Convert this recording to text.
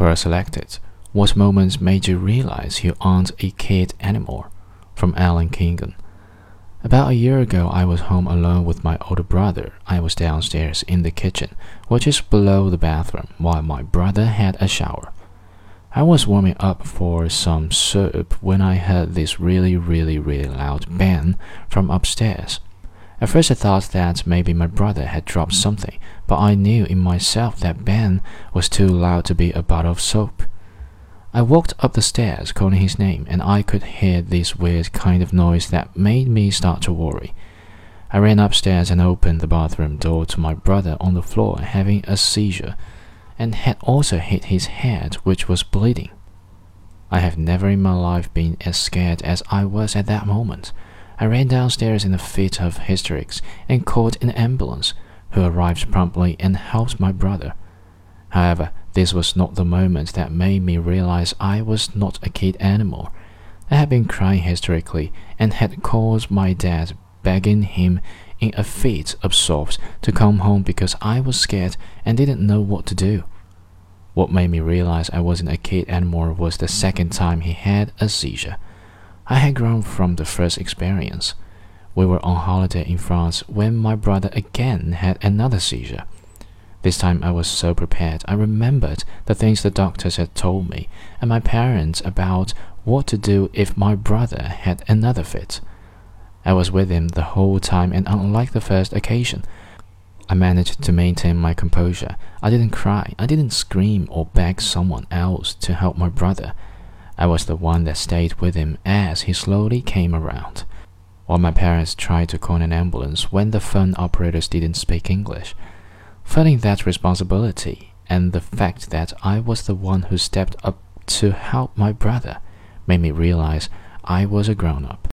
Quora selected, What moments made you realize you aren't a kid anymore? From Ellen Keegan. About a year ago, I was home alone with my older brother. I was downstairs in the kitchen, which is below the bathroom, while my brother had a shower. I was warming up for some soup when I heard this really, really, really loud bang from upstairs. At first, I thought that maybe my brother had dropped something, but I knew in myself that Ben was too loud to be a bottle of soap. I walked up the stairs calling his name, and I could hear this weird kind of noise that made me start to worry. I ran upstairs and opened the bathroom door to my brother on the floor having a seizure and had also hit his head, which was bleeding. I have never in my life been as scared as I was at that moment. I ran downstairs in a fit of hysterics and called an ambulance, who arrived promptly and helped my brother. However, this was not the moment that made me realize I was not a kid anymore. I had been crying hysterically and had called my dad, begging him in a fit of sobs to come home because I was scared and didn't know what to do. What made me realize I wasn't a kid anymore was the second time he had a seizure. I had grown from the first experience. We were on holiday in France when my brother again had another seizure. This time I was so prepared. I remembered the things the doctors had told me and my parents about what to do if my brother had another fit. I was with him the whole time, and unlike the first occasion, I managed to maintain my composure. I didn't cry, I didn't scream or beg someone else to help my brother. I was the one that stayed with him as he slowly came around. While my parents tried to call an ambulance when the phone operators didn't speak English. Feeling that responsibility and the fact that I was the one who stepped up to help my brother made me realize I was a grown up.